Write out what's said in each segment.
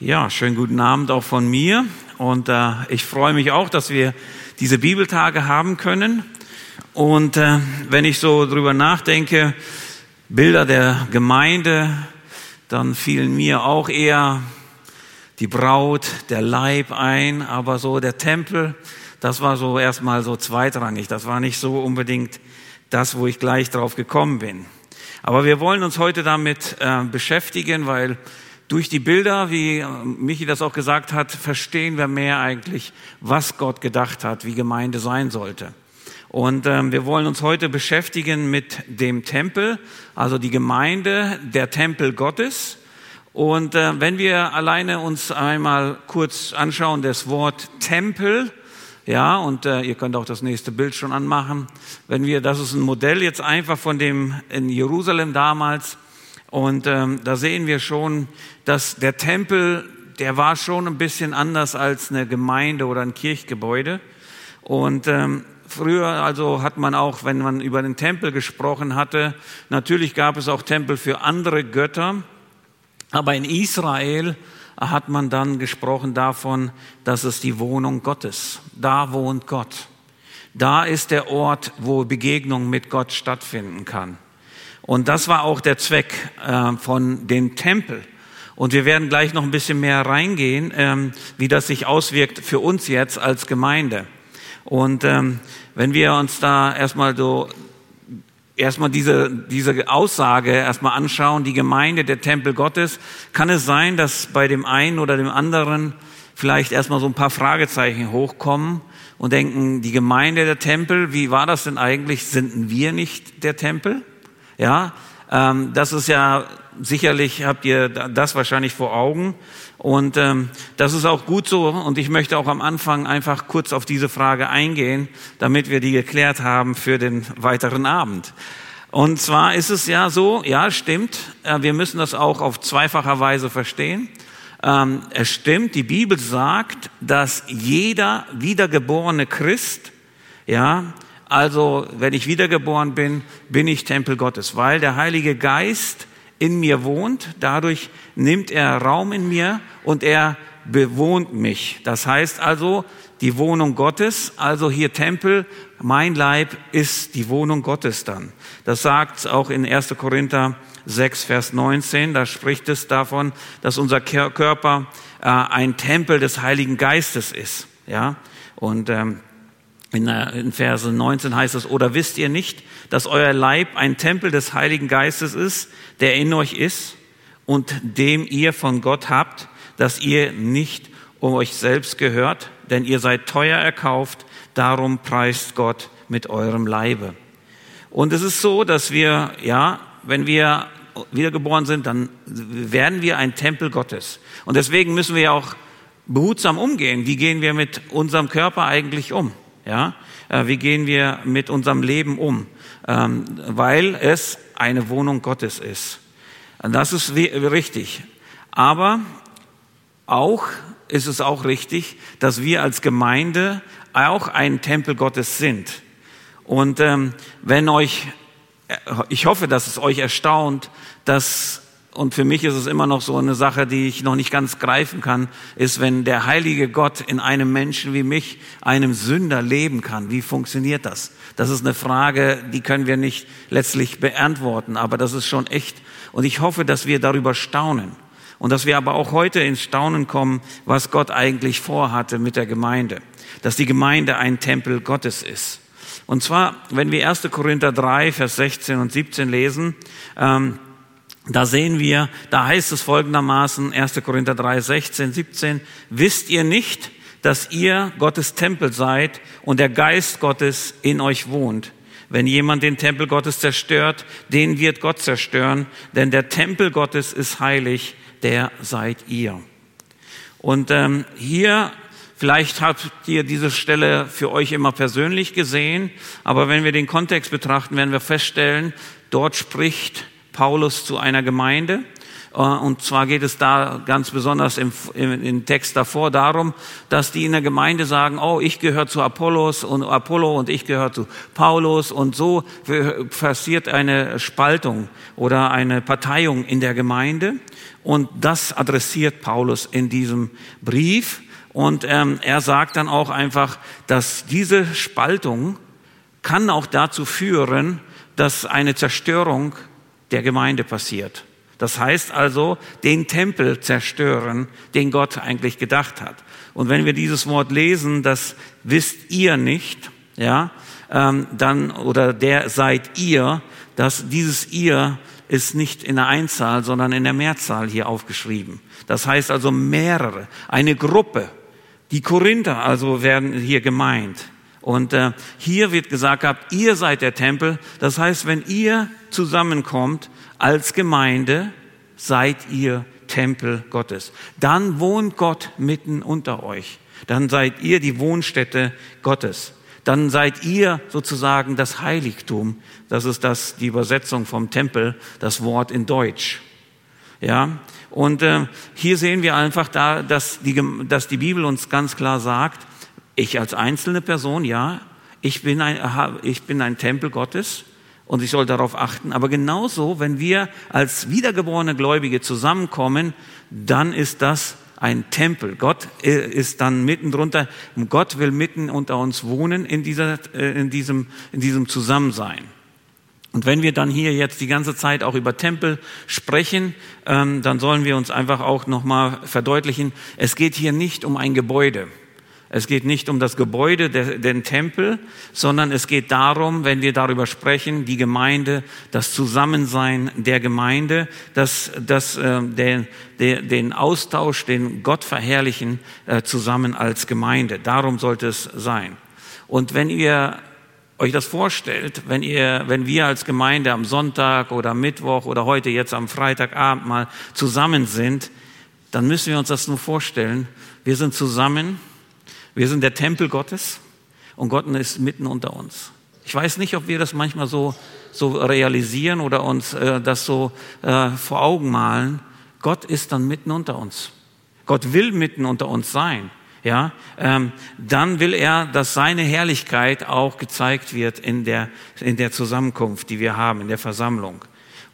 Ja, schönen guten Abend auch von mir. Und äh, ich freue mich auch, dass wir diese Bibeltage haben können. Und äh, wenn ich so drüber nachdenke, Bilder der Gemeinde, dann fielen mir auch eher die Braut, der Leib ein, aber so der Tempel, das war so erstmal so zweitrangig. Das war nicht so unbedingt das, wo ich gleich drauf gekommen bin. Aber wir wollen uns heute damit äh, beschäftigen, weil durch die Bilder, wie äh, Michi das auch gesagt hat, verstehen wir mehr eigentlich, was Gott gedacht hat, wie Gemeinde sein sollte. Und ähm, wir wollen uns heute beschäftigen mit dem Tempel, also die Gemeinde, der Tempel Gottes. Und äh, wenn wir alleine uns einmal kurz anschauen, das Wort Tempel, ja, und äh, ihr könnt auch das nächste Bild schon anmachen. Wenn wir, das ist ein Modell jetzt einfach von dem in Jerusalem damals, und ähm, da sehen wir schon, dass der Tempel, der war schon ein bisschen anders als eine Gemeinde oder ein Kirchgebäude. Und ähm, früher also hat man auch, wenn man über den Tempel gesprochen hatte, natürlich gab es auch Tempel für andere Götter. Aber in Israel hat man dann gesprochen davon, dass es die Wohnung Gottes, da wohnt Gott. Da ist der Ort, wo Begegnung mit Gott stattfinden kann. Und das war auch der Zweck äh, von dem Tempel. Und wir werden gleich noch ein bisschen mehr reingehen, ähm, wie das sich auswirkt für uns jetzt als Gemeinde. Und ähm, wenn wir uns da erstmal so erstmal diese, diese Aussage erstmal anschauen, die Gemeinde, der Tempel Gottes, kann es sein, dass bei dem einen oder dem anderen vielleicht erstmal so ein paar Fragezeichen hochkommen und denken, die Gemeinde, der Tempel, wie war das denn eigentlich? Sind wir nicht der Tempel? Ja, ähm, das ist ja sicherlich habt ihr das wahrscheinlich vor Augen und ähm, das ist auch gut so und ich möchte auch am Anfang einfach kurz auf diese Frage eingehen, damit wir die geklärt haben für den weiteren Abend. Und zwar ist es ja so, ja stimmt, äh, wir müssen das auch auf zweifacher Weise verstehen. Ähm, es stimmt, die Bibel sagt, dass jeder wiedergeborene Christ ja also, wenn ich wiedergeboren bin, bin ich Tempel Gottes, weil der Heilige Geist in mir wohnt. Dadurch nimmt er Raum in mir und er bewohnt mich. Das heißt also, die Wohnung Gottes, also hier Tempel, mein Leib ist die Wohnung Gottes dann. Das sagt auch in 1. Korinther 6, Vers 19. Da spricht es davon, dass unser Körper äh, ein Tempel des Heiligen Geistes ist. Ja, und ähm, in, in Verse 19 heißt es, oder wisst ihr nicht, dass euer Leib ein Tempel des Heiligen Geistes ist, der in euch ist und dem ihr von Gott habt, dass ihr nicht um euch selbst gehört, denn ihr seid teuer erkauft, darum preist Gott mit eurem Leibe. Und es ist so, dass wir, ja, wenn wir wiedergeboren sind, dann werden wir ein Tempel Gottes. Und deswegen müssen wir auch behutsam umgehen. Wie gehen wir mit unserem Körper eigentlich um? Ja, äh, wie gehen wir mit unserem Leben um? Ähm, weil es eine Wohnung Gottes ist. Das ist richtig. Aber auch ist es auch richtig, dass wir als Gemeinde auch ein Tempel Gottes sind. Und ähm, wenn euch, äh, ich hoffe, dass es euch erstaunt, dass und für mich ist es immer noch so eine Sache, die ich noch nicht ganz greifen kann, ist, wenn der heilige Gott in einem Menschen wie mich, einem Sünder leben kann. Wie funktioniert das? Das ist eine Frage, die können wir nicht letztlich beantworten, aber das ist schon echt. Und ich hoffe, dass wir darüber staunen. Und dass wir aber auch heute ins Staunen kommen, was Gott eigentlich vorhatte mit der Gemeinde. Dass die Gemeinde ein Tempel Gottes ist. Und zwar, wenn wir 1. Korinther 3, Vers 16 und 17 lesen, ähm, da sehen wir, da heißt es folgendermaßen, 1. Korinther 3, 16, 17, wisst ihr nicht, dass ihr Gottes Tempel seid und der Geist Gottes in euch wohnt? Wenn jemand den Tempel Gottes zerstört, den wird Gott zerstören, denn der Tempel Gottes ist heilig, der seid ihr. Und ähm, hier, vielleicht habt ihr diese Stelle für euch immer persönlich gesehen, aber wenn wir den Kontext betrachten, werden wir feststellen, dort spricht Paulus zu einer Gemeinde Äh, und zwar geht es da ganz besonders im, im, im, Text davor darum, dass die in der Gemeinde sagen, oh, ich gehöre zu Apollos und Apollo und ich gehöre zu Paulus. Und so passiert eine Spaltung oder eine Parteiung in der Gemeinde. Und das adressiert Paulus in diesem Brief. Und ähm, er sagt dann auch einfach, dass diese Spaltung kann auch dazu führen, dass eine Zerstörung der Gemeinde passiert. Das heißt also, den Tempel zerstören, den Gott eigentlich gedacht hat. Und wenn wir dieses Wort lesen, das wisst ihr nicht, ja, ähm, dann oder der seid ihr, dass dieses ihr ist nicht in der Einzahl, sondern in der Mehrzahl hier aufgeschrieben. Das heißt also mehrere, eine Gruppe. Die Korinther also werden hier gemeint. Und äh, hier wird gesagt gehabt, ihr seid der Tempel. Das heißt, wenn ihr zusammenkommt als Gemeinde, seid ihr Tempel Gottes. Dann wohnt Gott mitten unter euch. Dann seid ihr die Wohnstätte Gottes. Dann seid ihr sozusagen das Heiligtum. Das ist das, die Übersetzung vom Tempel, das Wort in Deutsch. Ja, und äh, hier sehen wir einfach da, dass die, dass die Bibel uns ganz klar sagt, ich als einzelne Person, ja, ich bin ein, ich bin ein Tempel Gottes und ich soll darauf achten. Aber genauso, wenn wir als wiedergeborene Gläubige zusammenkommen, dann ist das ein Tempel. Gott äh, ist dann mitten drunter. Gott will mitten unter uns wohnen in, dieser, äh, in, diesem, in diesem Zusammensein. Und wenn wir dann hier jetzt die ganze Zeit auch über Tempel sprechen, ähm, dann sollen wir uns einfach auch nochmal verdeutlichen, es geht hier nicht um ein Gebäude. Es geht nicht um das Gebäude, den Tempel, sondern es geht darum, wenn wir darüber sprechen, die Gemeinde, das Zusammensein der Gemeinde, das, das, äh, den, den Austausch, den Gott verherrlichen, äh, zusammen als Gemeinde. Darum sollte es sein. Und wenn ihr euch das vorstellt, wenn ihr, wenn wir als Gemeinde am Sonntag oder Mittwoch oder heute jetzt am Freitagabend mal zusammen sind, dann müssen wir uns das nur vorstellen. Wir sind zusammen wir sind der Tempel Gottes und Gott ist mitten unter uns. Ich weiß nicht, ob wir das manchmal so, so realisieren oder uns äh, das so äh, vor Augen malen. Gott ist dann mitten unter uns. Gott will mitten unter uns sein. Ja, ähm, dann will er, dass seine Herrlichkeit auch gezeigt wird in der, in der Zusammenkunft, die wir haben, in der Versammlung.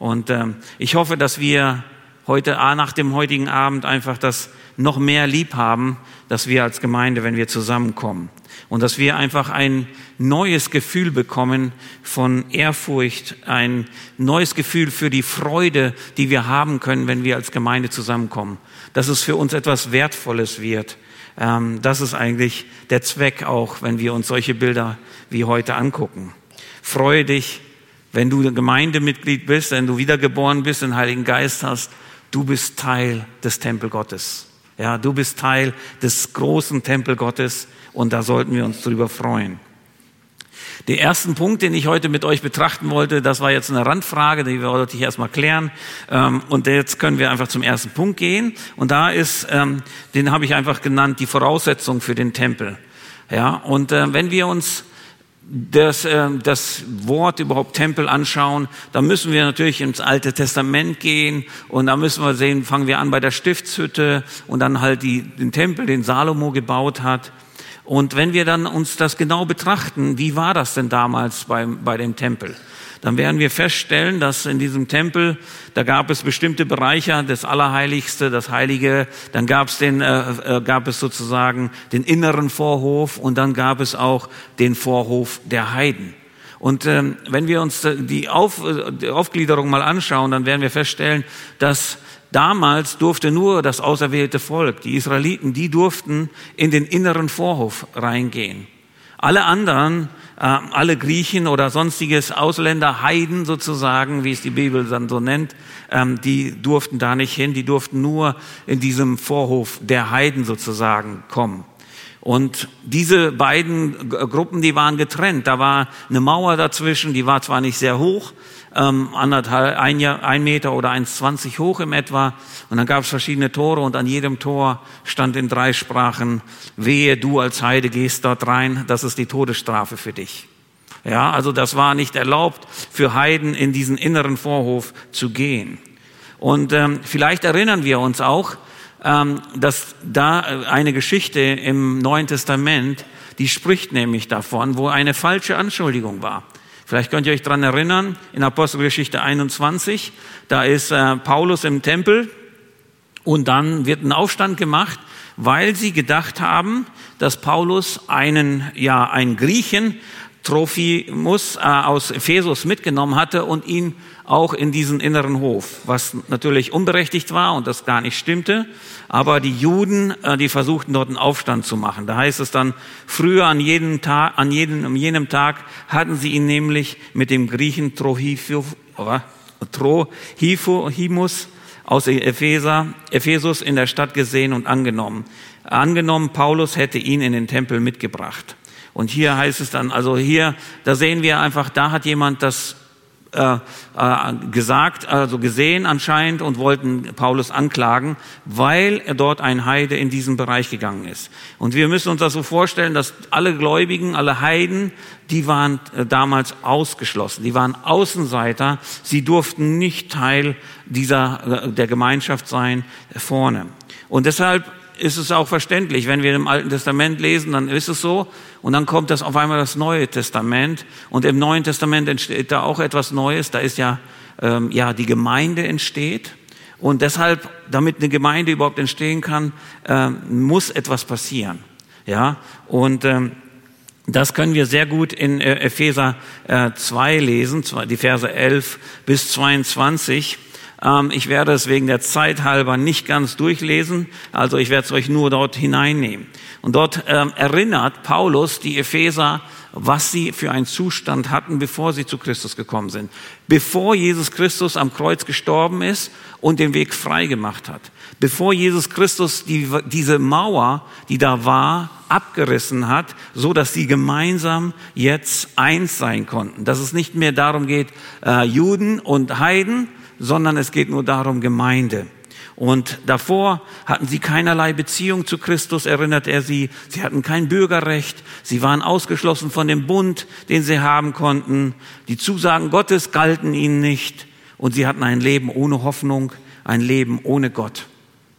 Und ähm, ich hoffe, dass wir heute, nach dem heutigen Abend einfach das noch mehr lieb haben, dass wir als Gemeinde, wenn wir zusammenkommen und dass wir einfach ein neues Gefühl bekommen von Ehrfurcht, ein neues Gefühl für die Freude, die wir haben können, wenn wir als Gemeinde zusammenkommen, dass es für uns etwas Wertvolles wird. Ähm, das ist eigentlich der Zweck auch, wenn wir uns solche Bilder wie heute angucken. Freue dich, wenn du Gemeindemitglied bist, wenn du wiedergeboren bist, den Heiligen Geist hast, du bist Teil des Tempel Gottes. Ja, du bist Teil des großen Tempel Gottes und da sollten wir uns drüber freuen. Den ersten Punkt, den ich heute mit euch betrachten wollte, das war jetzt eine Randfrage, die wollte ich erstmal klären. Ähm, und jetzt können wir einfach zum ersten Punkt gehen. Und da ist, ähm, den habe ich einfach genannt, die Voraussetzung für den Tempel. Ja, und äh, wenn wir uns das, äh, das Wort überhaupt Tempel anschauen, dann müssen wir natürlich ins Alte Testament gehen und da müssen wir sehen, fangen wir an bei der Stiftshütte und dann halt die, den Tempel, den Salomo gebaut hat. Und wenn wir dann uns das genau betrachten, wie war das denn damals beim, bei dem Tempel? Dann werden wir feststellen, dass in diesem Tempel, da gab es bestimmte Bereiche, das Allerheiligste, das Heilige, dann gab es den, äh, äh, gab es sozusagen den inneren Vorhof und dann gab es auch den Vorhof der Heiden. Und ähm, wenn wir uns die, Auf, die Aufgliederung mal anschauen, dann werden wir feststellen, dass damals durfte nur das auserwählte Volk, die Israeliten, die durften in den inneren Vorhof reingehen. Alle anderen, äh, alle Griechen oder sonstiges Ausländer, Heiden sozusagen, wie es die Bibel dann so nennt, ähm, die durften da nicht hin, die durften nur in diesem Vorhof der Heiden sozusagen kommen. Und diese beiden Gruppen, die waren getrennt. Da war eine Mauer dazwischen, die war zwar nicht sehr hoch, ähm, anderthalb, ein, Jahr, ein Meter oder 1,20 hoch im etwa. Und dann gab es verschiedene Tore und an jedem Tor stand in drei Sprachen, wehe, du als Heide gehst dort rein, das ist die Todesstrafe für dich. Ja, also das war nicht erlaubt für Heiden in diesen inneren Vorhof zu gehen. Und ähm, vielleicht erinnern wir uns auch, dass da eine Geschichte im Neuen Testament, die spricht nämlich davon, wo eine falsche Anschuldigung war. Vielleicht könnt ihr euch dran erinnern, in Apostelgeschichte 21, da ist äh, Paulus im Tempel und dann wird ein Aufstand gemacht, weil sie gedacht haben, dass Paulus einen, ja, einen Griechen, Trophimus äh, aus Ephesus mitgenommen hatte und ihn auch in diesen inneren Hof, was natürlich unberechtigt war und das gar nicht stimmte. Aber die Juden, äh, die versuchten dort einen Aufstand zu machen. Da heißt es dann, früher an jedem Tag, an jedem, an jenem Tag hatten sie ihn nämlich mit dem Griechen Trohimus aus Epheser, Ephesus in der Stadt gesehen und angenommen. Angenommen, Paulus hätte ihn in den Tempel mitgebracht. Und hier heißt es dann, also hier, da sehen wir einfach, da hat jemand das äh, äh, gesagt, also gesehen anscheinend und wollten Paulus anklagen, weil er dort ein Heide in diesen Bereich gegangen ist. Und wir müssen uns das so vorstellen, dass alle Gläubigen, alle Heiden, die waren äh, damals ausgeschlossen, die waren Außenseiter, sie durften nicht Teil dieser äh, der Gemeinschaft sein vorne. Und deshalb ist es auch verständlich. Wenn wir im Alten Testament lesen, dann ist es so. Und dann kommt das auf einmal das Neue Testament. Und im Neuen Testament entsteht da auch etwas Neues. Da ist ja, ähm, ja, die Gemeinde entsteht. Und deshalb, damit eine Gemeinde überhaupt entstehen kann, äh, muss etwas passieren. Ja, und ähm, das können wir sehr gut in äh, Epheser äh, 2 lesen, die Verse 11 bis 22. Ähm, ich werde es wegen der Zeit halber nicht ganz durchlesen, also ich werde es euch nur dort hineinnehmen. Und dort ähm, erinnert Paulus die Epheser, was sie für einen Zustand hatten, bevor sie zu Christus gekommen sind. Bevor Jesus Christus am Kreuz gestorben ist und den Weg frei gemacht hat. Bevor Jesus Christus die, diese Mauer, die da war, abgerissen hat, so dass sie gemeinsam jetzt eins sein konnten. Dass es nicht mehr darum geht, äh, Juden und Heiden, sondern es geht nur darum, Gemeinde. Und davor hatten sie keinerlei Beziehung zu Christus, erinnert er sie. Sie hatten kein Bürgerrecht. Sie waren ausgeschlossen von dem Bund, den sie haben konnten. Die Zusagen Gottes galten ihnen nicht. Und sie hatten ein Leben ohne Hoffnung, ein Leben ohne Gott.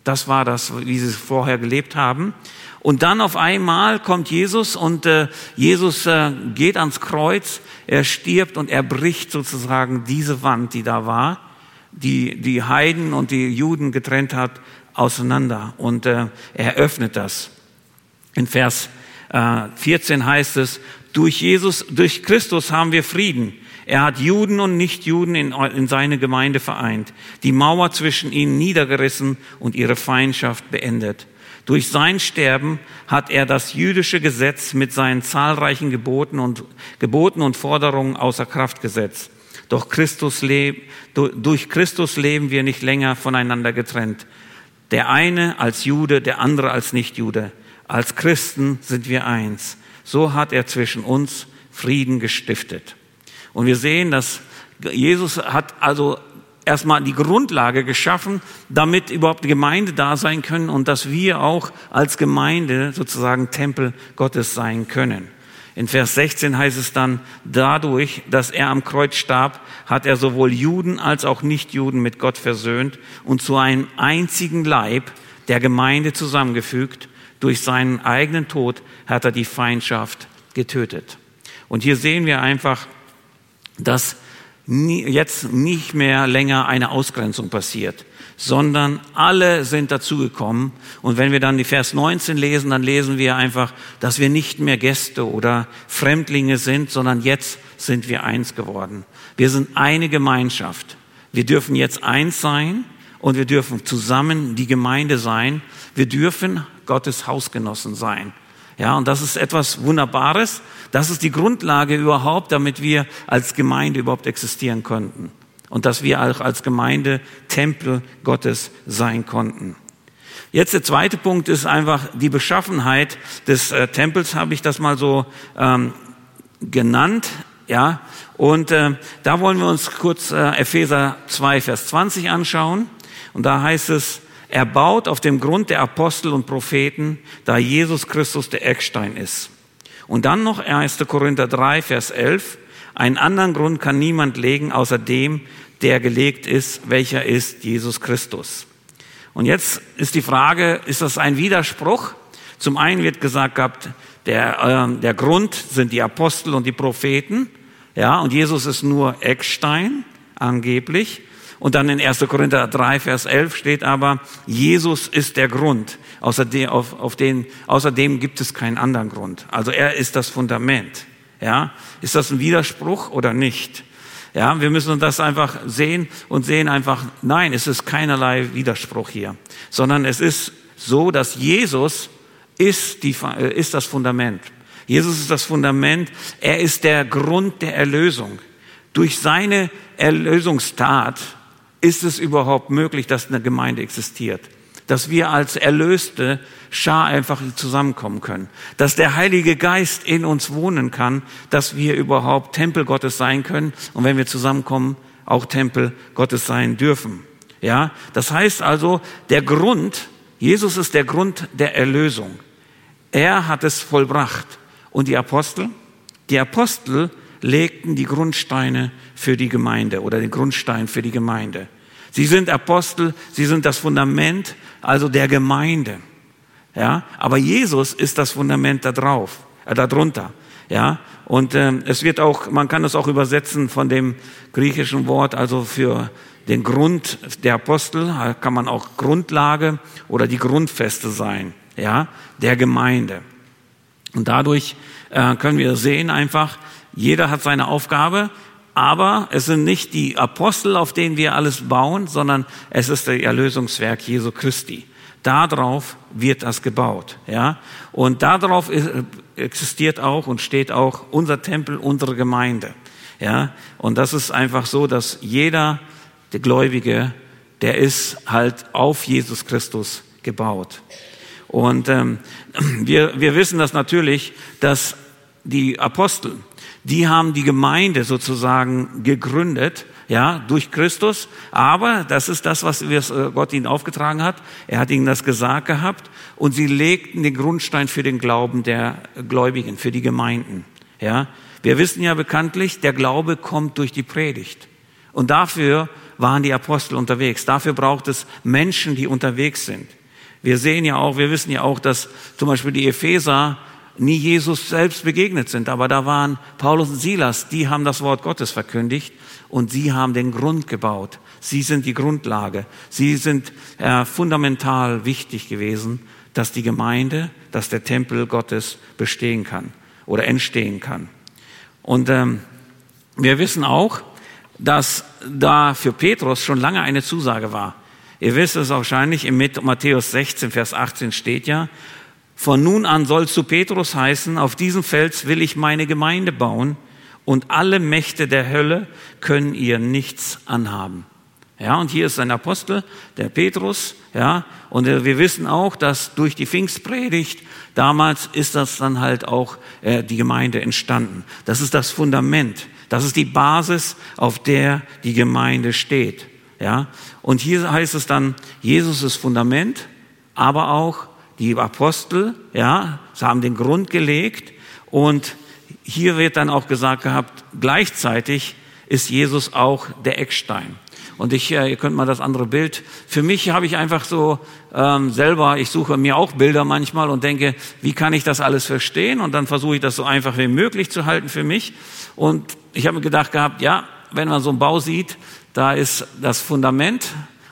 Das war das, wie sie vorher gelebt haben. Und dann auf einmal kommt Jesus und äh, Jesus äh, geht ans Kreuz, er stirbt und er bricht sozusagen diese Wand, die da war die die Heiden und die Juden getrennt hat, auseinander. Und äh, er öffnet das. In Vers äh, 14 heißt es, durch Jesus, durch Christus haben wir Frieden. Er hat Juden und Nichtjuden in, in seine Gemeinde vereint, die Mauer zwischen ihnen niedergerissen und ihre Feindschaft beendet. Durch sein Sterben hat er das jüdische Gesetz mit seinen zahlreichen Geboten und, Geboten und Forderungen außer Kraft gesetzt. Doch Christus lebt, durch Christus leben wir nicht länger voneinander getrennt. Der eine als Jude, der andere als Nichtjude. Als Christen sind wir eins. So hat er zwischen uns Frieden gestiftet. Und wir sehen, dass Jesus hat also erstmal die Grundlage geschaffen, damit überhaupt Gemeinde da sein können und dass wir auch als Gemeinde sozusagen Tempel Gottes sein können. In Vers 16 heißt es dann, dadurch, dass er am Kreuz starb, hat er sowohl Juden als auch Nichtjuden mit Gott versöhnt und zu einem einzigen Leib der Gemeinde zusammengefügt. Durch seinen eigenen Tod hat er die Feindschaft getötet. Und hier sehen wir einfach, dass jetzt nicht mehr länger eine Ausgrenzung passiert sondern alle sind dazugekommen. Und wenn wir dann die Vers 19 lesen, dann lesen wir einfach, dass wir nicht mehr Gäste oder Fremdlinge sind, sondern jetzt sind wir eins geworden. Wir sind eine Gemeinschaft. Wir dürfen jetzt eins sein und wir dürfen zusammen die Gemeinde sein. Wir dürfen Gottes Hausgenossen sein. Ja, und das ist etwas Wunderbares. Das ist die Grundlage überhaupt, damit wir als Gemeinde überhaupt existieren könnten und dass wir auch als Gemeinde Tempel Gottes sein konnten. Jetzt der zweite Punkt ist einfach die Beschaffenheit des äh, Tempels, habe ich das mal so ähm, genannt. Ja, und äh, da wollen wir uns kurz äh, Epheser 2, Vers 20 anschauen. Und da heißt es, er baut auf dem Grund der Apostel und Propheten, da Jesus Christus der Eckstein ist. Und dann noch 1. Korinther 3, Vers 11, Einen anderen Grund kann niemand legen, außer dem, der gelegt ist, welcher ist Jesus Christus. Und jetzt ist die Frage, ist das ein Widerspruch? Zum einen wird gesagt gehabt, der, äh, der Grund sind die Apostel und die Propheten, ja, und Jesus ist nur Eckstein, angeblich. Und dann in 1. Korinther 3, Vers 11 steht aber, Jesus ist der Grund. Außerdem, auf, auf den, außerdem gibt es keinen anderen Grund. Also er ist das Fundament. Ja, ist das ein Widerspruch oder nicht? Ja, wir müssen das einfach sehen und sehen einfach, nein, es ist keinerlei Widerspruch hier, sondern es ist so, dass Jesus ist, die, äh, ist das Fundament. Jesus ist das Fundament. Er ist der Grund der Erlösung. Durch seine Erlösungstat ist es überhaupt möglich, dass eine Gemeinde existiert dass wir als erlöste Schar einfach zusammenkommen können, dass der Heilige Geist in uns wohnen kann, dass wir überhaupt Tempel Gottes sein können und wenn wir zusammenkommen, auch Tempel Gottes sein dürfen. Ja, das heißt also, der Grund, Jesus ist der Grund der Erlösung. Er hat es vollbracht. Und die Apostel? Die Apostel legten die Grundsteine für die Gemeinde oder den Grundstein für die Gemeinde. Sie sind Apostel, sie sind das Fundament, also der Gemeinde. Ja, aber Jesus ist das Fundament da drauf, äh, darunter. Ja, und ähm, es wird auch, man kann es auch übersetzen von dem griechischen Wort, also für den Grund der Apostel kann man auch Grundlage oder die Grundfeste sein, ja, der Gemeinde. Und dadurch äh, können wir sehen einfach, jeder hat seine Aufgabe, aber es sind nicht die Apostel, auf denen wir alles bauen, sondern es ist das Erlösungswerk Jesu Christi. Darauf wird das gebaut, ja. Und darauf existiert auch und steht auch unser Tempel, unsere Gemeinde, ja. Und das ist einfach so, dass jeder, der Gläubige, der ist halt auf Jesus Christus gebaut. Und ähm, wir, wir wissen das natürlich, dass die Apostel, die haben die Gemeinde sozusagen gegründet, ja, durch Christus. Aber das ist das, was äh, Gott ihnen aufgetragen hat. Er hat ihnen das gesagt gehabt. Und sie legten den Grundstein für den Glauben der Gläubigen, für die Gemeinden. Ja, wir wissen ja bekanntlich, der Glaube kommt durch die Predigt. Und dafür waren die Apostel unterwegs. Dafür braucht es Menschen, die unterwegs sind. Wir sehen ja auch, wir wissen ja auch, dass zum Beispiel die Epheser nie Jesus selbst begegnet sind. Aber da waren Paulus und Silas, die haben das Wort Gottes verkündigt und sie haben den Grund gebaut. Sie sind die Grundlage. Sie sind äh, fundamental wichtig gewesen, dass die Gemeinde, dass der Tempel Gottes bestehen kann oder entstehen kann. Und ähm, wir wissen auch, dass da für Petrus schon lange eine Zusage war. Ihr wisst es wahrscheinlich, im Matthäus 16, Vers 18 steht ja, von nun an sollst du Petrus heißen, auf diesem Fels will ich meine Gemeinde bauen und alle Mächte der Hölle können ihr nichts anhaben. Ja, und hier ist ein Apostel, der Petrus, ja, und wir wissen auch, dass durch die Pfingstpredigt damals ist das dann halt auch äh, die Gemeinde entstanden. Das ist das Fundament, das ist die Basis, auf der die Gemeinde steht. Ja, und hier heißt es dann, Jesus ist Fundament, aber auch die Apostel, ja, sie haben den Grund gelegt und hier wird dann auch gesagt gehabt, gleichzeitig ist Jesus auch der Eckstein. Und ich, äh, ihr könnt mal das andere Bild. Für mich habe ich einfach so ähm, selber, ich suche mir auch Bilder manchmal und denke, wie kann ich das alles verstehen? Und dann versuche ich das so einfach wie möglich zu halten für mich. Und ich habe mir gedacht gehabt, ja, wenn man so einen Bau sieht, da ist das Fundament,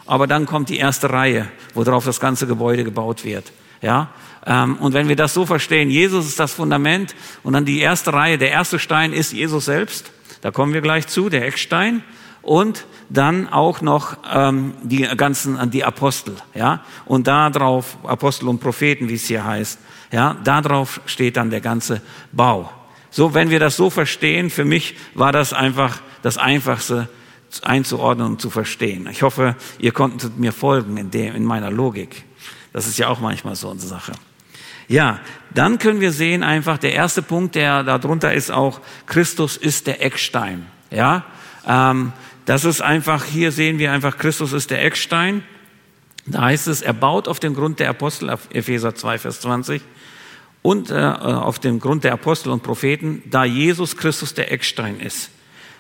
aber dann kommt die erste Reihe, worauf das ganze Gebäude gebaut wird. Ja, ähm, und wenn wir das so verstehen, Jesus ist das Fundament und dann die erste Reihe, der erste Stein ist Jesus selbst. Da kommen wir gleich zu, der Eckstein und dann auch noch ähm, die ganzen die Apostel, ja, und da drauf Apostel und Propheten, wie es hier heißt, ja, da drauf steht dann der ganze Bau. So, wenn wir das so verstehen, für mich war das einfach das Einfachste einzuordnen und zu verstehen. Ich hoffe, ihr konntet mir folgen in, dem, in meiner Logik. Das ist ja auch manchmal so eine Sache. Ja, dann können wir sehen einfach, der erste Punkt, der darunter ist auch, Christus ist der Eckstein. Ja, ähm, das ist einfach, hier sehen wir einfach, Christus ist der Eckstein. Da heißt es, er baut auf dem Grund der Apostel, Epheser 2, Vers 20, und äh, auf dem Grund der Apostel und Propheten, da Jesus Christus der Eckstein ist.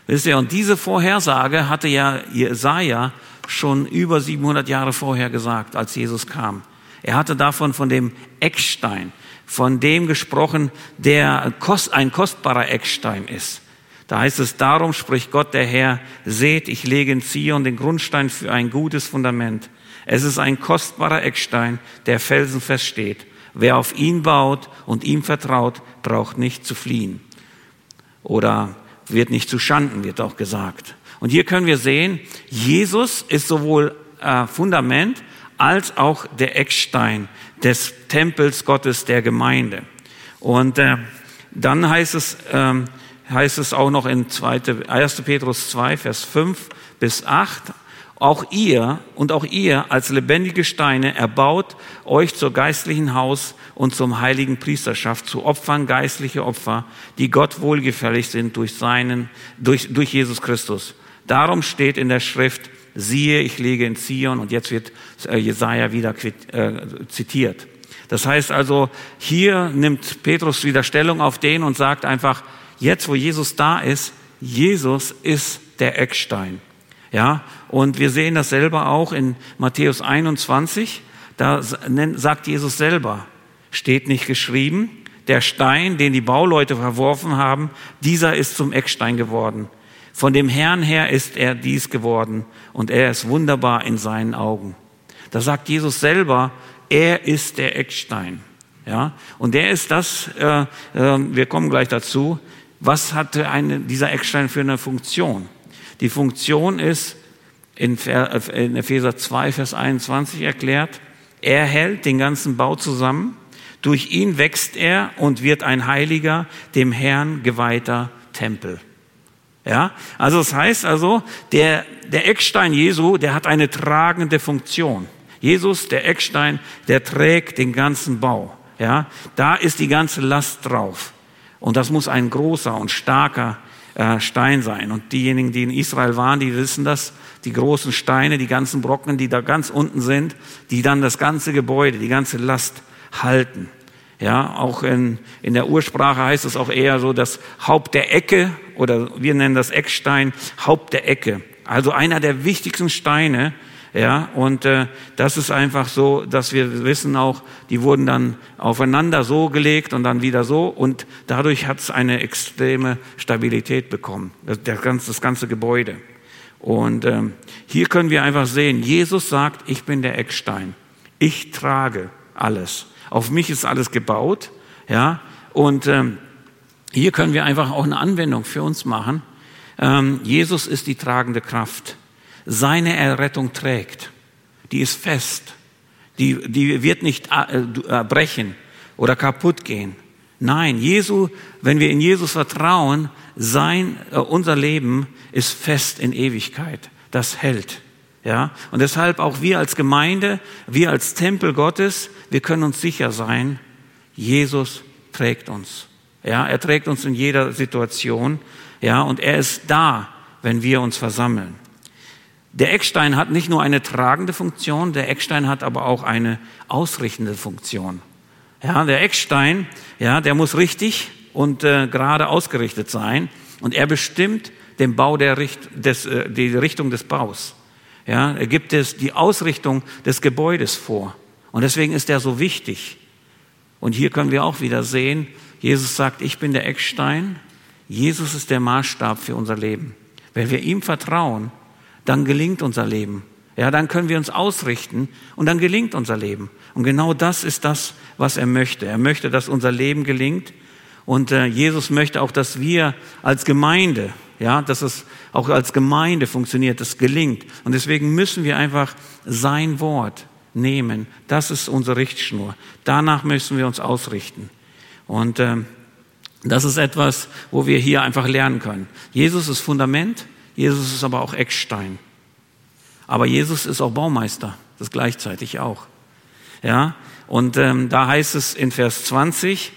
Wisst ihr, und diese Vorhersage hatte ja Jesaja schon über 700 Jahre vorher gesagt, als Jesus kam. Er hatte davon von dem Eckstein, von dem gesprochen, der ein kostbarer Eckstein ist. Da heißt es, darum spricht Gott der Herr, seht, ich lege in Zion den Grundstein für ein gutes Fundament. Es ist ein kostbarer Eckstein, der felsenfest steht. Wer auf ihn baut und ihm vertraut, braucht nicht zu fliehen. Oder wird nicht zu Schanden, wird auch gesagt. Und hier können wir sehen, Jesus ist sowohl äh, Fundament als auch der Eckstein des Tempels Gottes der Gemeinde. Und äh, dann heißt es, ähm, heißt es auch noch in 2, 1. Petrus 2, Vers 5 bis 8, auch ihr und auch ihr als lebendige Steine erbaut euch zur geistlichen Haus und zum heiligen Priesterschaft zu Opfern, geistliche Opfer, die Gott wohlgefällig sind durch seinen, durch, durch Jesus Christus. Darum steht in der Schrift, siehe, ich lege in Zion und jetzt wird äh, Jesaja wieder äh, zitiert. Das heißt also, hier nimmt Petrus wieder Stellung auf den und sagt einfach, jetzt wo Jesus da ist, Jesus ist der Eckstein. Ja, und wir sehen das selber auch in Matthäus 21. Da sagt Jesus selber, steht nicht geschrieben, der Stein, den die Bauleute verworfen haben, dieser ist zum Eckstein geworden. Von dem Herrn her ist er dies geworden und er ist wunderbar in seinen Augen. Da sagt Jesus selber, er ist der Eckstein. Ja, und der ist das, äh, äh, wir kommen gleich dazu, was hatte eine, dieser Eckstein für eine Funktion? Die Funktion ist in, in Epheser 2, Vers 21 erklärt, er hält den ganzen Bau zusammen, durch ihn wächst er und wird ein heiliger, dem Herrn geweihter Tempel. Ja, also das heißt also, der, der Eckstein Jesu, der hat eine tragende Funktion. Jesus, der Eckstein, der trägt den ganzen Bau. Ja, da ist die ganze Last drauf. Und das muss ein großer und starker äh, Stein sein. Und diejenigen, die in Israel waren, die wissen das, die großen Steine, die ganzen Brocken, die da ganz unten sind, die dann das ganze Gebäude, die ganze Last halten. Ja, auch in, in der Ursprache heißt es auch eher so das Haupt der Ecke oder wir nennen das Eckstein Haupt der Ecke. Also einer der wichtigsten Steine, ja, und äh, das ist einfach so, dass wir wissen auch, die wurden dann aufeinander so gelegt und dann wieder so und dadurch hat es eine extreme Stabilität bekommen, das, das, ganze, das ganze Gebäude. Und ähm, hier können wir einfach sehen, Jesus sagt, ich bin der Eckstein, ich trage alles. Auf mich ist alles gebaut, ja, und ähm, hier können wir einfach auch eine Anwendung für uns machen. Ähm, Jesus ist die tragende Kraft seine Errettung trägt. Die ist fest. Die, die wird nicht äh, äh, brechen oder kaputt gehen. Nein, Jesu, wenn wir in Jesus vertrauen, sein, äh, unser Leben ist fest in Ewigkeit. Das hält. Ja, und deshalb auch wir als Gemeinde, wir als Tempel Gottes, wir können uns sicher sein, Jesus trägt uns. Ja, er trägt uns in jeder Situation. Ja, und er ist da, wenn wir uns versammeln. Der Eckstein hat nicht nur eine tragende Funktion, der Eckstein hat aber auch eine ausrichtende Funktion. Ja, der Eckstein, ja, der muss richtig und äh, gerade ausgerichtet sein und er bestimmt den Bau der Richt des, äh, die Richtung des Baus. Ja, er gibt es die Ausrichtung des Gebäudes vor und deswegen ist er so wichtig. Und hier können wir auch wieder sehen, Jesus sagt, ich bin der Eckstein. Jesus ist der Maßstab für unser Leben. Wenn wir ihm vertrauen, dann gelingt unser Leben. Ja, dann können wir uns ausrichten und dann gelingt unser Leben. Und genau das ist das, was er möchte. Er möchte, dass unser Leben gelingt. Und äh, Jesus möchte auch, dass wir als Gemeinde, ja, dass es auch als Gemeinde funktioniert, das gelingt. Und deswegen müssen wir einfach sein Wort nehmen. Das ist unsere Richtschnur. Danach müssen wir uns ausrichten. Und äh, das ist etwas, wo wir hier einfach lernen können. Jesus ist Fundament. Jesus ist aber auch Eckstein. Aber Jesus ist auch Baumeister, das gleichzeitig auch. Ja, und ähm, da heißt es in Vers 20,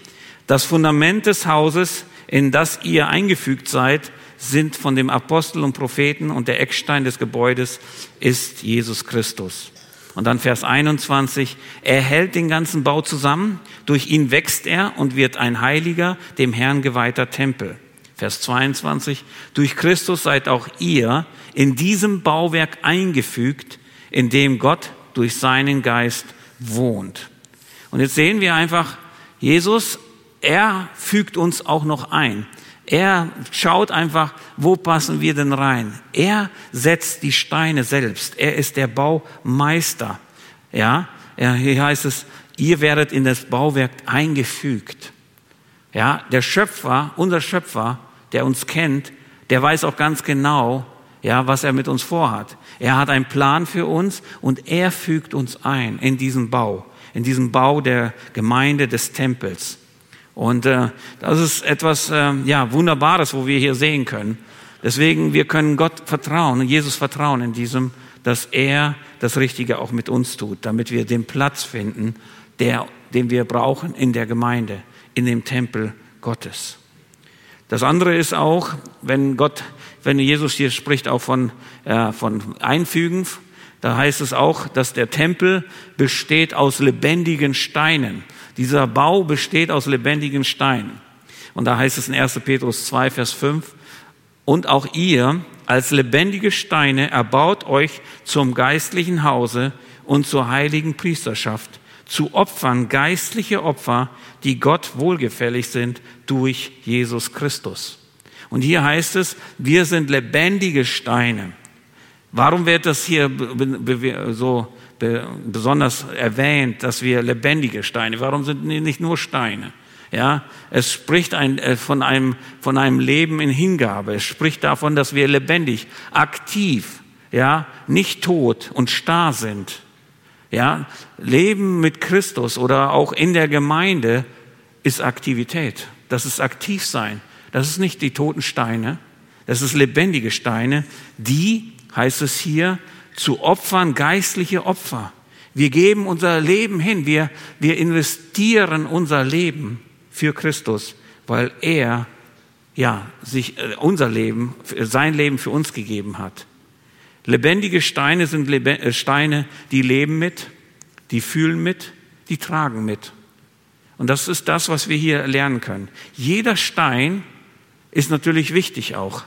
das Fundament des Hauses, in das ihr eingefügt seid, sind von dem Apostel und Propheten und der Eckstein des Gebäudes ist Jesus Christus. Und dann Vers 21, er hält den ganzen Bau zusammen, durch ihn wächst er und wird ein heiliger, dem Herrn geweihter Tempel. Vers 22, durch Christus seid auch ihr in diesem Bauwerk eingefügt, in dem Gott durch seinen Geist wohnt. Und jetzt sehen wir einfach, Jesus, er fügt uns auch noch ein. Er schaut einfach, wo passen wir denn rein? Er setzt die Steine selbst. Er ist der Baumeister. Ja, hier heißt es, ihr werdet in das Bauwerk eingefügt. Ja, der Schöpfer, unser Schöpfer, der uns kennt, der weiß auch ganz genau, ja, was er mit uns vorhat. Er hat einen Plan für uns und er fügt uns ein in diesen Bau, in diesen Bau der Gemeinde des Tempels. Und äh, das ist etwas äh, ja wunderbares, wo wir hier sehen können. Deswegen wir können Gott vertrauen, Jesus vertrauen in diesem, dass er das Richtige auch mit uns tut, damit wir den Platz finden, der, den wir brauchen in der Gemeinde in dem Tempel Gottes. Das andere ist auch, wenn Gott, wenn Jesus hier spricht auch von, äh, von Einfügen, da heißt es auch, dass der Tempel besteht aus lebendigen Steinen. Dieser Bau besteht aus lebendigen Steinen. Und da heißt es in 1. Petrus 2, Vers 5, und auch ihr als lebendige Steine erbaut euch zum geistlichen Hause und zur heiligen Priesterschaft, zu Opfern, geistliche Opfer, die Gott wohlgefällig sind durch Jesus Christus. Und hier heißt es, wir sind lebendige Steine. Warum wird das hier so besonders erwähnt, dass wir lebendige Steine, warum sind nicht nur Steine? Ja, es spricht ein, äh, von, einem, von einem Leben in Hingabe. Es spricht davon, dass wir lebendig, aktiv, ja, nicht tot und starr sind. Ja, Leben mit Christus oder auch in der Gemeinde ist Aktivität. Das ist aktiv sein. Das ist nicht die toten Steine. Das ist lebendige Steine, die, heißt es hier, zu Opfern, geistliche Opfer. Wir geben unser Leben hin. Wir, wir investieren unser Leben für Christus, weil er, ja, sich, äh, unser Leben, sein Leben für uns gegeben hat. Lebendige Steine sind Lebe äh, Steine, die leben mit, die fühlen mit, die tragen mit. Und das ist das, was wir hier lernen können. Jeder Stein ist natürlich wichtig auch.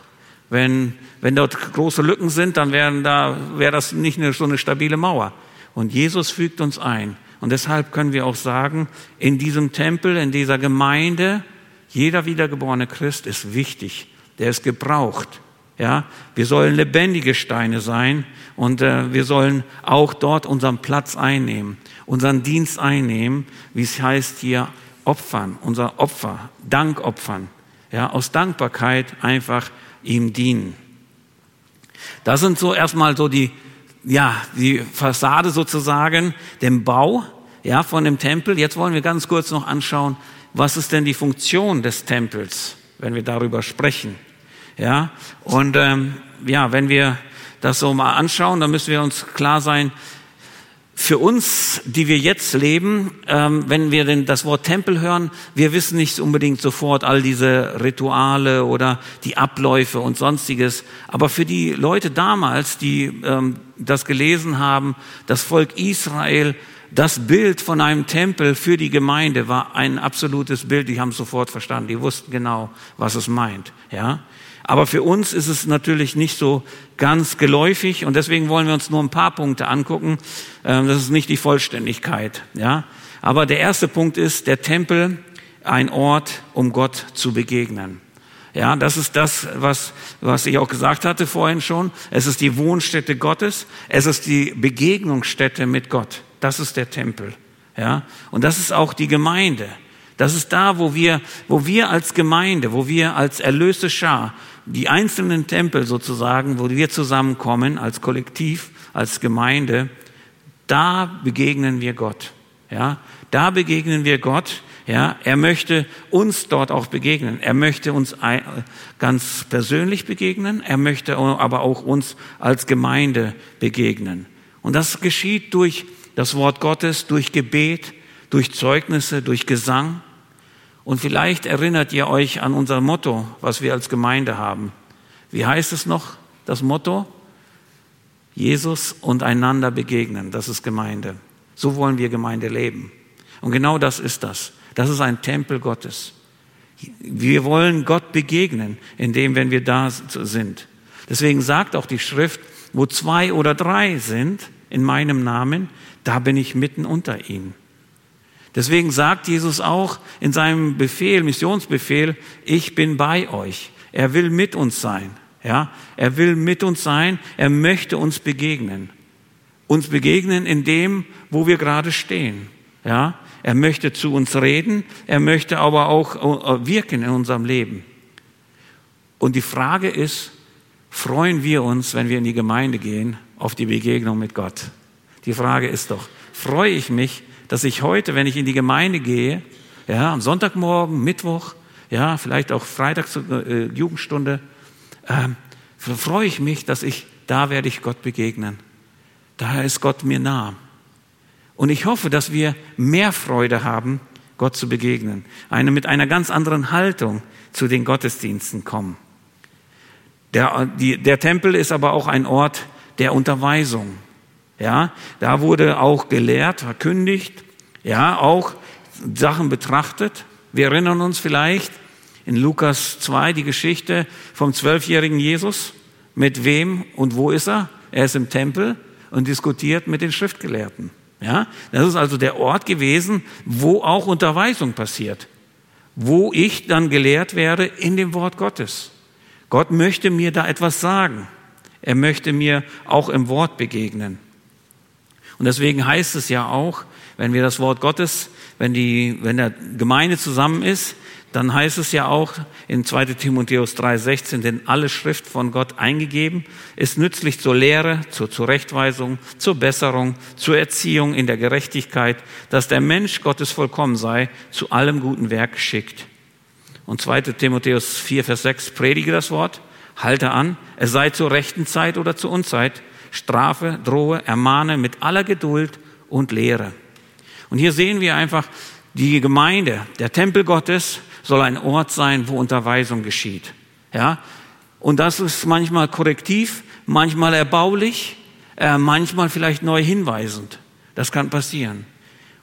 Wenn, wenn dort große Lücken sind, dann wären da, wäre das nicht eine, so eine stabile Mauer. Und Jesus fügt uns ein. Und deshalb können wir auch sagen, in diesem Tempel, in dieser Gemeinde, jeder wiedergeborene Christ ist wichtig. Der ist gebraucht. Ja, wir sollen lebendige Steine sein und äh, wir sollen auch dort unseren Platz einnehmen, unseren Dienst einnehmen, wie es heißt hier, opfern, unser Opfer, Dankopfern. Ja, aus Dankbarkeit einfach ihm dienen. Das sind so erstmal so die, ja, die Fassade sozusagen, dem Bau, ja, von dem Tempel. Jetzt wollen wir ganz kurz noch anschauen, was ist denn die Funktion des Tempels, wenn wir darüber sprechen. Ja, und ähm, ja, wenn wir das so mal anschauen, dann müssen wir uns klar sein, für uns, die wir jetzt leben, ähm, wenn wir denn das Wort Tempel hören, wir wissen nicht unbedingt sofort all diese Rituale oder die Abläufe und sonstiges. Aber für die Leute damals, die ähm, das gelesen haben, das Volk Israel, das Bild von einem Tempel für die Gemeinde war ein absolutes Bild. Die haben sofort verstanden. Die wussten genau, was es meint. Ja. Aber für uns ist es natürlich nicht so ganz geläufig und deswegen wollen wir uns nur ein paar Punkte angucken. Ähm, das ist nicht die Vollständigkeit, ja. Aber der erste Punkt ist, der Tempel, ein Ort, um Gott zu begegnen. Ja, das ist das, was, was ich auch gesagt hatte vorhin schon. Es ist die Wohnstätte Gottes. Es ist die Begegnungsstätte mit Gott. Das ist der Tempel. Ja, und das ist auch die Gemeinde. Das ist da, wo wir, wo wir als Gemeinde, wo wir als erlöste Schar die einzelnen Tempel sozusagen, wo wir zusammenkommen als Kollektiv, als Gemeinde, da begegnen wir Gott. Ja, da begegnen wir Gott. Ja, er möchte uns dort auch begegnen. Er möchte uns ganz persönlich begegnen. Er möchte aber auch uns als Gemeinde begegnen. Und das geschieht durch das Wort Gottes, durch Gebet, durch Zeugnisse, durch Gesang. Und vielleicht erinnert ihr euch an unser Motto, was wir als Gemeinde haben. Wie heißt es noch, das Motto? Jesus und einander begegnen, das ist Gemeinde. So wollen wir Gemeinde leben. Und genau das ist das. Das ist ein Tempel Gottes. Wir wollen Gott begegnen, indem, wenn wir da sind. Deswegen sagt auch die Schrift, wo zwei oder drei sind in meinem Namen, da bin ich mitten unter ihnen. Deswegen sagt Jesus auch in seinem Befehl, Missionsbefehl, ich bin bei euch. Er will mit uns sein. Ja, er will mit uns sein. Er möchte uns begegnen. Uns begegnen in dem, wo wir gerade stehen. Ja, er möchte zu uns reden. Er möchte aber auch äh, wirken in unserem Leben. Und die Frage ist, freuen wir uns, wenn wir in die Gemeinde gehen, auf die Begegnung mit Gott? Die Frage ist doch, freue ich mich, dass ich heute, wenn ich in die Gemeinde gehe, ja, am Sonntagmorgen, Mittwoch, ja, vielleicht auch Freitag zur äh, Jugendstunde, äh, freue ich mich, dass ich, da werde ich Gott begegnen. Daher ist Gott mir nah. Und ich hoffe, dass wir mehr Freude haben, Gott zu begegnen. Eine mit einer ganz anderen Haltung zu den Gottesdiensten kommen. Der, die, der Tempel ist aber auch ein Ort der Unterweisung. Ja, da wurde auch gelehrt, verkündigt, ja, auch Sachen betrachtet. Wir erinnern uns vielleicht in Lukas 2 die Geschichte vom zwölfjährigen Jesus. Mit wem und wo ist er? Er ist im Tempel und diskutiert mit den Schriftgelehrten. Ja, das ist also der Ort gewesen, wo auch Unterweisung passiert, wo ich dann gelehrt werde in dem Wort Gottes. Gott möchte mir da etwas sagen. Er möchte mir auch im Wort begegnen. Und deswegen heißt es ja auch, wenn wir das Wort Gottes, wenn die, wenn der Gemeinde zusammen ist, dann heißt es ja auch in 2 Timotheus 3,16, denn alle Schrift von Gott eingegeben ist nützlich zur Lehre, zur Zurechtweisung, zur Besserung, zur Erziehung in der Gerechtigkeit, dass der Mensch Gottes vollkommen sei, zu allem guten Werk geschickt. Und 2 Timotheus 4, Vers 6, predige das Wort, halte an, es sei zur rechten Zeit oder zur Unzeit, strafe, drohe, ermahne mit aller Geduld und Lehre. Und hier sehen wir einfach, die Gemeinde, der Tempel Gottes soll ein Ort sein, wo Unterweisung geschieht. Ja? Und das ist manchmal korrektiv, manchmal erbaulich, äh, manchmal vielleicht neu hinweisend. Das kann passieren.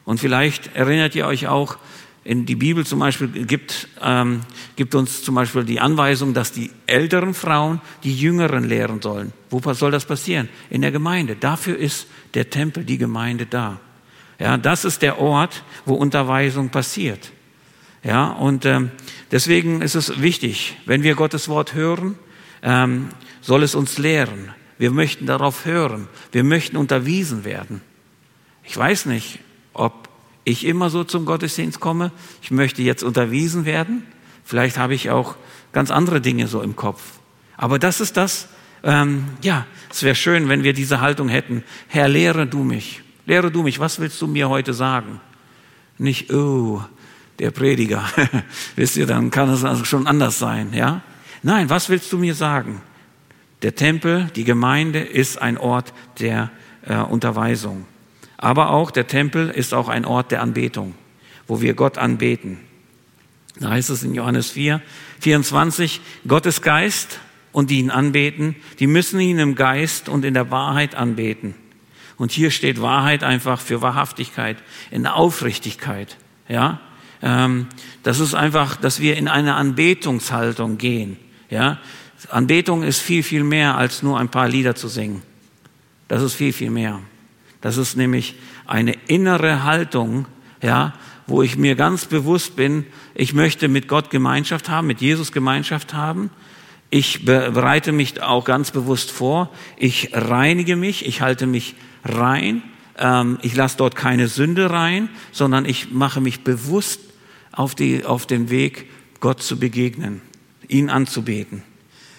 Und vielleicht erinnert ihr euch auch, in die Bibel zum Beispiel gibt, ähm, gibt uns zum Beispiel die Anweisung, dass die älteren Frauen die Jüngeren lehren sollen. Wo soll das passieren? In der Gemeinde. Dafür ist der Tempel, die Gemeinde da. Ja, das ist der Ort, wo Unterweisung passiert. Ja, und ähm, deswegen ist es wichtig, wenn wir Gottes Wort hören, ähm, soll es uns lehren. Wir möchten darauf hören. Wir möchten unterwiesen werden. Ich weiß nicht, ob ich immer so zum Gottesdienst komme. Ich möchte jetzt unterwiesen werden. Vielleicht habe ich auch ganz andere Dinge so im Kopf. Aber das ist das, ähm, ja, es wäre schön, wenn wir diese Haltung hätten. Herr, lehre du mich. Lehre du mich. Was willst du mir heute sagen? Nicht, oh, der Prediger. Wisst ihr, dann kann es also schon anders sein, ja? Nein, was willst du mir sagen? Der Tempel, die Gemeinde ist ein Ort der äh, Unterweisung. Aber auch der Tempel ist auch ein Ort der Anbetung, wo wir Gott anbeten. Da heißt es in Johannes 4, 24, Gott ist Geist und die ihn anbeten, die müssen ihn im Geist und in der Wahrheit anbeten. Und hier steht Wahrheit einfach für Wahrhaftigkeit, in Aufrichtigkeit. Ja, ähm, das ist einfach, dass wir in eine Anbetungshaltung gehen. Ja, Anbetung ist viel, viel mehr als nur ein paar Lieder zu singen. Das ist viel, viel mehr. Das ist nämlich eine innere Haltung, ja, wo ich mir ganz bewusst bin, ich möchte mit Gott Gemeinschaft haben, mit Jesus Gemeinschaft haben. Ich bereite mich auch ganz bewusst vor. Ich reinige mich, ich halte mich rein. Ähm, ich lasse dort keine Sünde rein, sondern ich mache mich bewusst auf, die, auf den Weg, Gott zu begegnen, ihn anzubeten.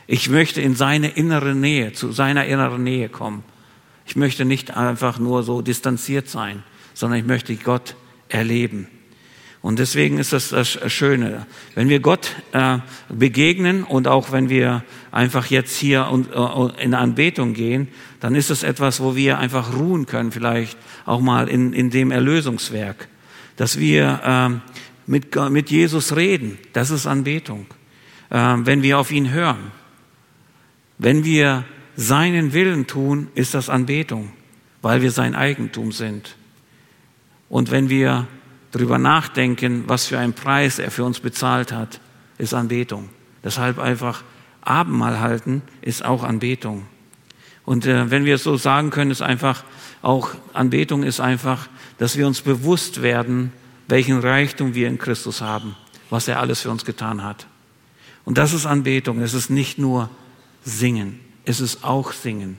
Ich möchte in seine innere Nähe, zu seiner inneren Nähe kommen. Ich möchte nicht einfach nur so distanziert sein, sondern ich möchte Gott erleben. Und deswegen ist das das Schöne. Wenn wir Gott äh, begegnen und auch wenn wir einfach jetzt hier und, äh, in Anbetung gehen, dann ist es etwas, wo wir einfach ruhen können, vielleicht auch mal in, in dem Erlösungswerk. Dass wir äh, mit, mit Jesus reden, das ist Anbetung. Äh, wenn wir auf ihn hören. Wenn wir seinen Willen tun, ist das Anbetung, weil wir sein Eigentum sind. Und wenn wir darüber nachdenken, was für einen Preis er für uns bezahlt hat, ist Anbetung. Deshalb einfach Abendmahl halten ist auch Anbetung. Und äh, wenn wir es so sagen können, ist einfach auch Anbetung ist einfach, dass wir uns bewusst werden, welchen Reichtum wir in Christus haben, was er alles für uns getan hat. Und das ist Anbetung. Es ist nicht nur Singen, es ist auch Singen.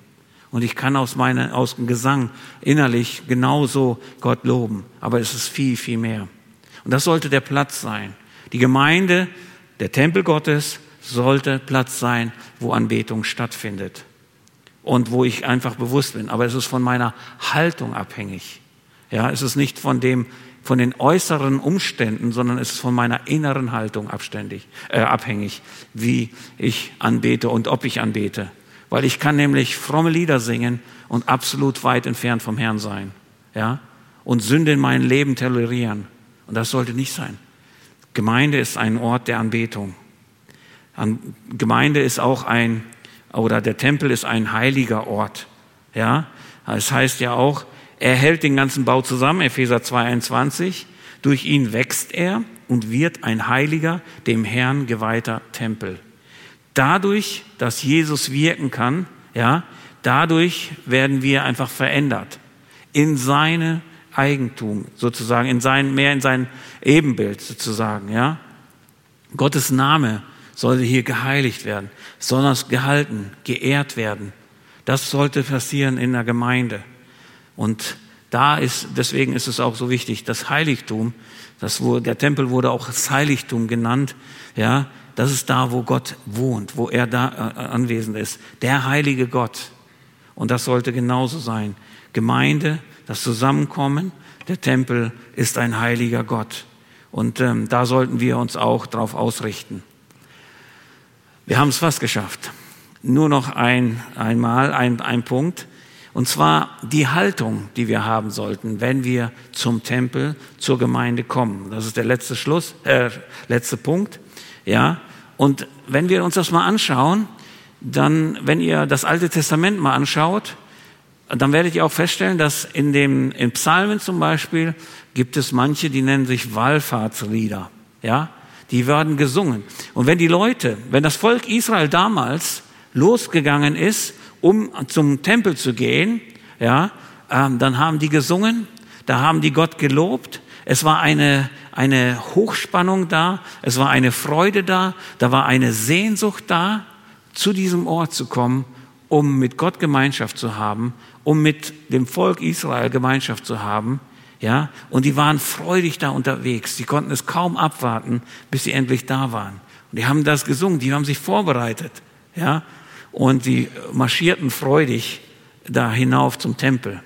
Und ich kann aus, meiner, aus dem Gesang innerlich genauso Gott loben. Aber es ist viel, viel mehr. Und das sollte der Platz sein. Die Gemeinde, der Tempel Gottes sollte Platz sein, wo Anbetung stattfindet. Und wo ich einfach bewusst bin. Aber es ist von meiner Haltung abhängig. Ja, es ist nicht von dem, von den äußeren Umständen, sondern es ist von meiner inneren Haltung abständig, äh, abhängig, wie ich anbete und ob ich anbete. Weil ich kann nämlich fromme Lieder singen und absolut weit entfernt vom Herrn sein. Ja? Und Sünde in meinem Leben tolerieren. Und das sollte nicht sein. Gemeinde ist ein Ort der Anbetung. Gemeinde ist auch ein, oder der Tempel ist ein heiliger Ort. Ja? Es heißt ja auch, er hält den ganzen Bau zusammen, Epheser 2,21. Durch ihn wächst er und wird ein heiliger, dem Herrn geweihter Tempel. Dadurch, dass Jesus wirken kann, ja, dadurch werden wir einfach verändert in seine Eigentum sozusagen, in sein, mehr in sein Ebenbild sozusagen, ja. Gottes Name sollte hier geheiligt werden, besonders gehalten, geehrt werden. Das sollte passieren in der Gemeinde. Und da ist, deswegen ist es auch so wichtig, das Heiligtum, das der Tempel wurde auch das Heiligtum genannt, ja, das ist da, wo Gott wohnt, wo er da äh, anwesend ist. Der heilige Gott. Und das sollte genauso sein. Gemeinde, das Zusammenkommen, der Tempel ist ein heiliger Gott. Und ähm, da sollten wir uns auch darauf ausrichten. Wir haben es fast geschafft. Nur noch ein, einmal ein, ein Punkt. Und zwar die Haltung, die wir haben sollten, wenn wir zum Tempel, zur Gemeinde kommen. Das ist der letzte Schluss, äh, letzte Punkt. Ja. Und wenn wir uns das mal anschauen, dann, wenn ihr das Alte Testament mal anschaut, dann werdet ihr auch feststellen, dass in dem, in Psalmen zum Beispiel gibt es manche, die nennen sich Wallfahrtslieder. Ja. Die werden gesungen. Und wenn die Leute, wenn das Volk Israel damals losgegangen ist, um zum Tempel zu gehen, ja, ähm, dann haben die gesungen, da haben die Gott gelobt. Es war eine, eine Hochspannung da, es war eine Freude da, da war eine Sehnsucht da, zu diesem Ort zu kommen, um mit Gott Gemeinschaft zu haben, um mit dem Volk Israel Gemeinschaft zu haben. Ja, und die waren freudig da unterwegs. Sie konnten es kaum abwarten, bis sie endlich da waren. Und die haben das gesungen, die haben sich vorbereitet. Ja, und die marschierten freudig da hinauf zum Tempel.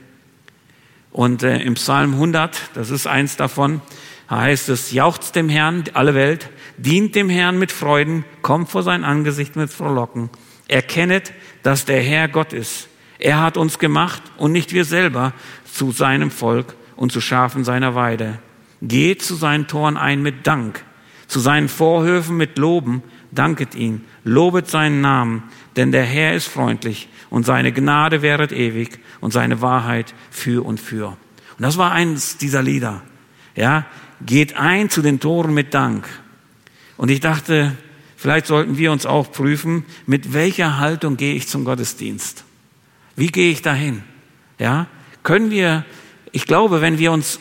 Und äh, im Psalm 100, das ist eins davon, heißt es, jauchzt dem Herrn, alle Welt, dient dem Herrn mit Freuden, kommt vor sein Angesicht mit Frohlocken. Erkennet, dass der Herr Gott ist. Er hat uns gemacht und nicht wir selber zu seinem Volk und zu Schafen seiner Weide. Geht zu seinen Toren ein mit Dank, zu seinen Vorhöfen mit Loben, danket ihn, lobet seinen Namen, denn der Herr ist freundlich und seine Gnade währet ewig und seine Wahrheit für und für. Und das war eines dieser Lieder. Ja, geht ein zu den Toren mit Dank. Und ich dachte, vielleicht sollten wir uns auch prüfen, mit welcher Haltung gehe ich zum Gottesdienst? Wie gehe ich dahin? Ja, können wir, ich glaube, wenn wir uns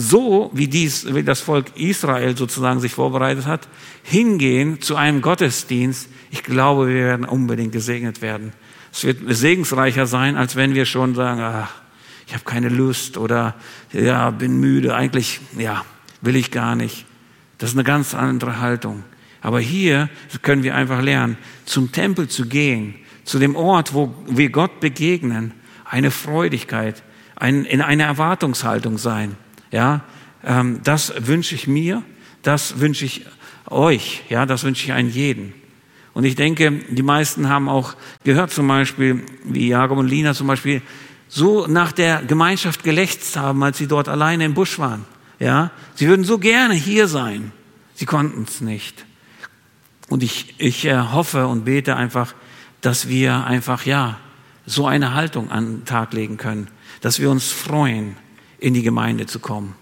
so wie dies, wie das Volk Israel sozusagen sich vorbereitet hat, hingehen zu einem Gottesdienst, ich glaube, wir werden unbedingt gesegnet werden. Es wird segensreicher sein, als wenn wir schon sagen, ach, ich habe keine Lust oder ja, bin müde, eigentlich ja, will ich gar nicht. Das ist eine ganz andere Haltung. Aber hier können wir einfach lernen, zum Tempel zu gehen, zu dem Ort, wo wir Gott begegnen, eine Freudigkeit, ein, in einer Erwartungshaltung sein. Ja, ähm, das wünsche ich mir, das wünsche ich euch, ja, das wünsche ich einen jeden. Und ich denke, die meisten haben auch gehört zum Beispiel, wie Jakob und Lina zum Beispiel, so nach der Gemeinschaft gelächzt haben, als sie dort alleine im Busch waren. Ja, sie würden so gerne hier sein. Sie konnten es nicht. Und ich, ich äh, hoffe und bete einfach, dass wir einfach, ja, so eine Haltung an den Tag legen können, dass wir uns freuen, in die Gemeinde zu kommen.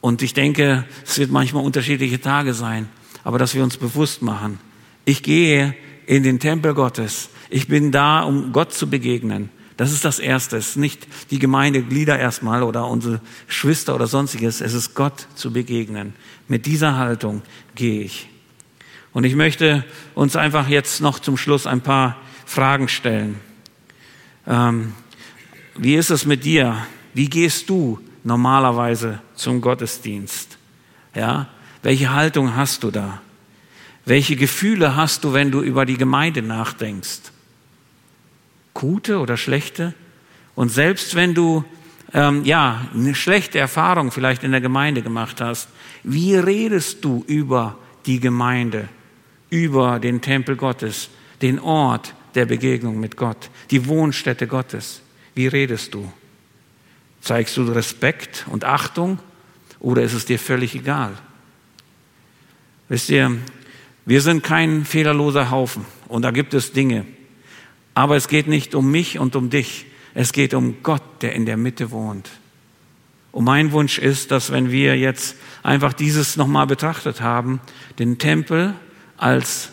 Und ich denke, es wird manchmal unterschiedliche Tage sein. aber dass wir uns bewusst machen, ich gehe in den Tempel Gottes. Ich bin da, um Gott zu begegnen. Das ist das Erste. Es ist nicht die Gemeindeglieder erstmal oder unsere Schwester oder sonstiges. Es ist Gott zu begegnen. Mit dieser Haltung gehe ich. Und ich möchte uns einfach jetzt noch zum Schluss ein paar Fragen stellen. Ähm, wie ist es mit dir? Wie gehst du normalerweise zum Gottesdienst? Ja, welche Haltung hast du da? Welche Gefühle hast du, wenn du über die Gemeinde nachdenkst? Gute oder schlechte? Und selbst wenn du ähm, ja eine schlechte Erfahrung vielleicht in der Gemeinde gemacht hast, wie redest du über die Gemeinde, über den Tempel Gottes, den Ort der Begegnung mit Gott, die Wohnstätte Gottes? Wie redest du? Zeigst du Respekt und Achtung oder ist es dir völlig egal? Wisst ihr, wir sind kein fehlerloser Haufen und da gibt es Dinge. Aber es geht nicht um mich und um dich. Es geht um Gott, der in der Mitte wohnt. Und mein Wunsch ist, dass wenn wir jetzt einfach dieses nochmal betrachtet haben, den Tempel als,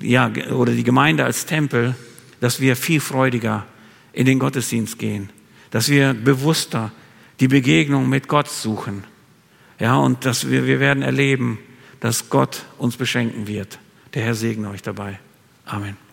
ja, oder die Gemeinde als Tempel, dass wir viel freudiger in den Gottesdienst gehen, dass wir bewusster die Begegnung mit Gott suchen. Ja, und dass wir, wir werden erleben, dass Gott uns beschenken wird. Der Herr segne euch dabei. Amen.